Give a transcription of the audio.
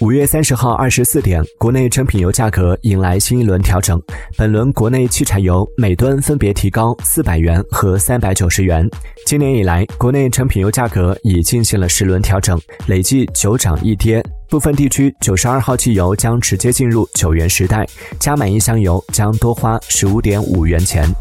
五月三十号二十四点国内成品油价格迎来新一轮调整。本轮国内汽柴油每吨分别提高四百元和三百九十元。今年以来国内成品油价格已进行了十轮调整累计九涨一跌。部分地区九十二号汽油将直接进入九元时代加满一箱油将多花十五点五元钱。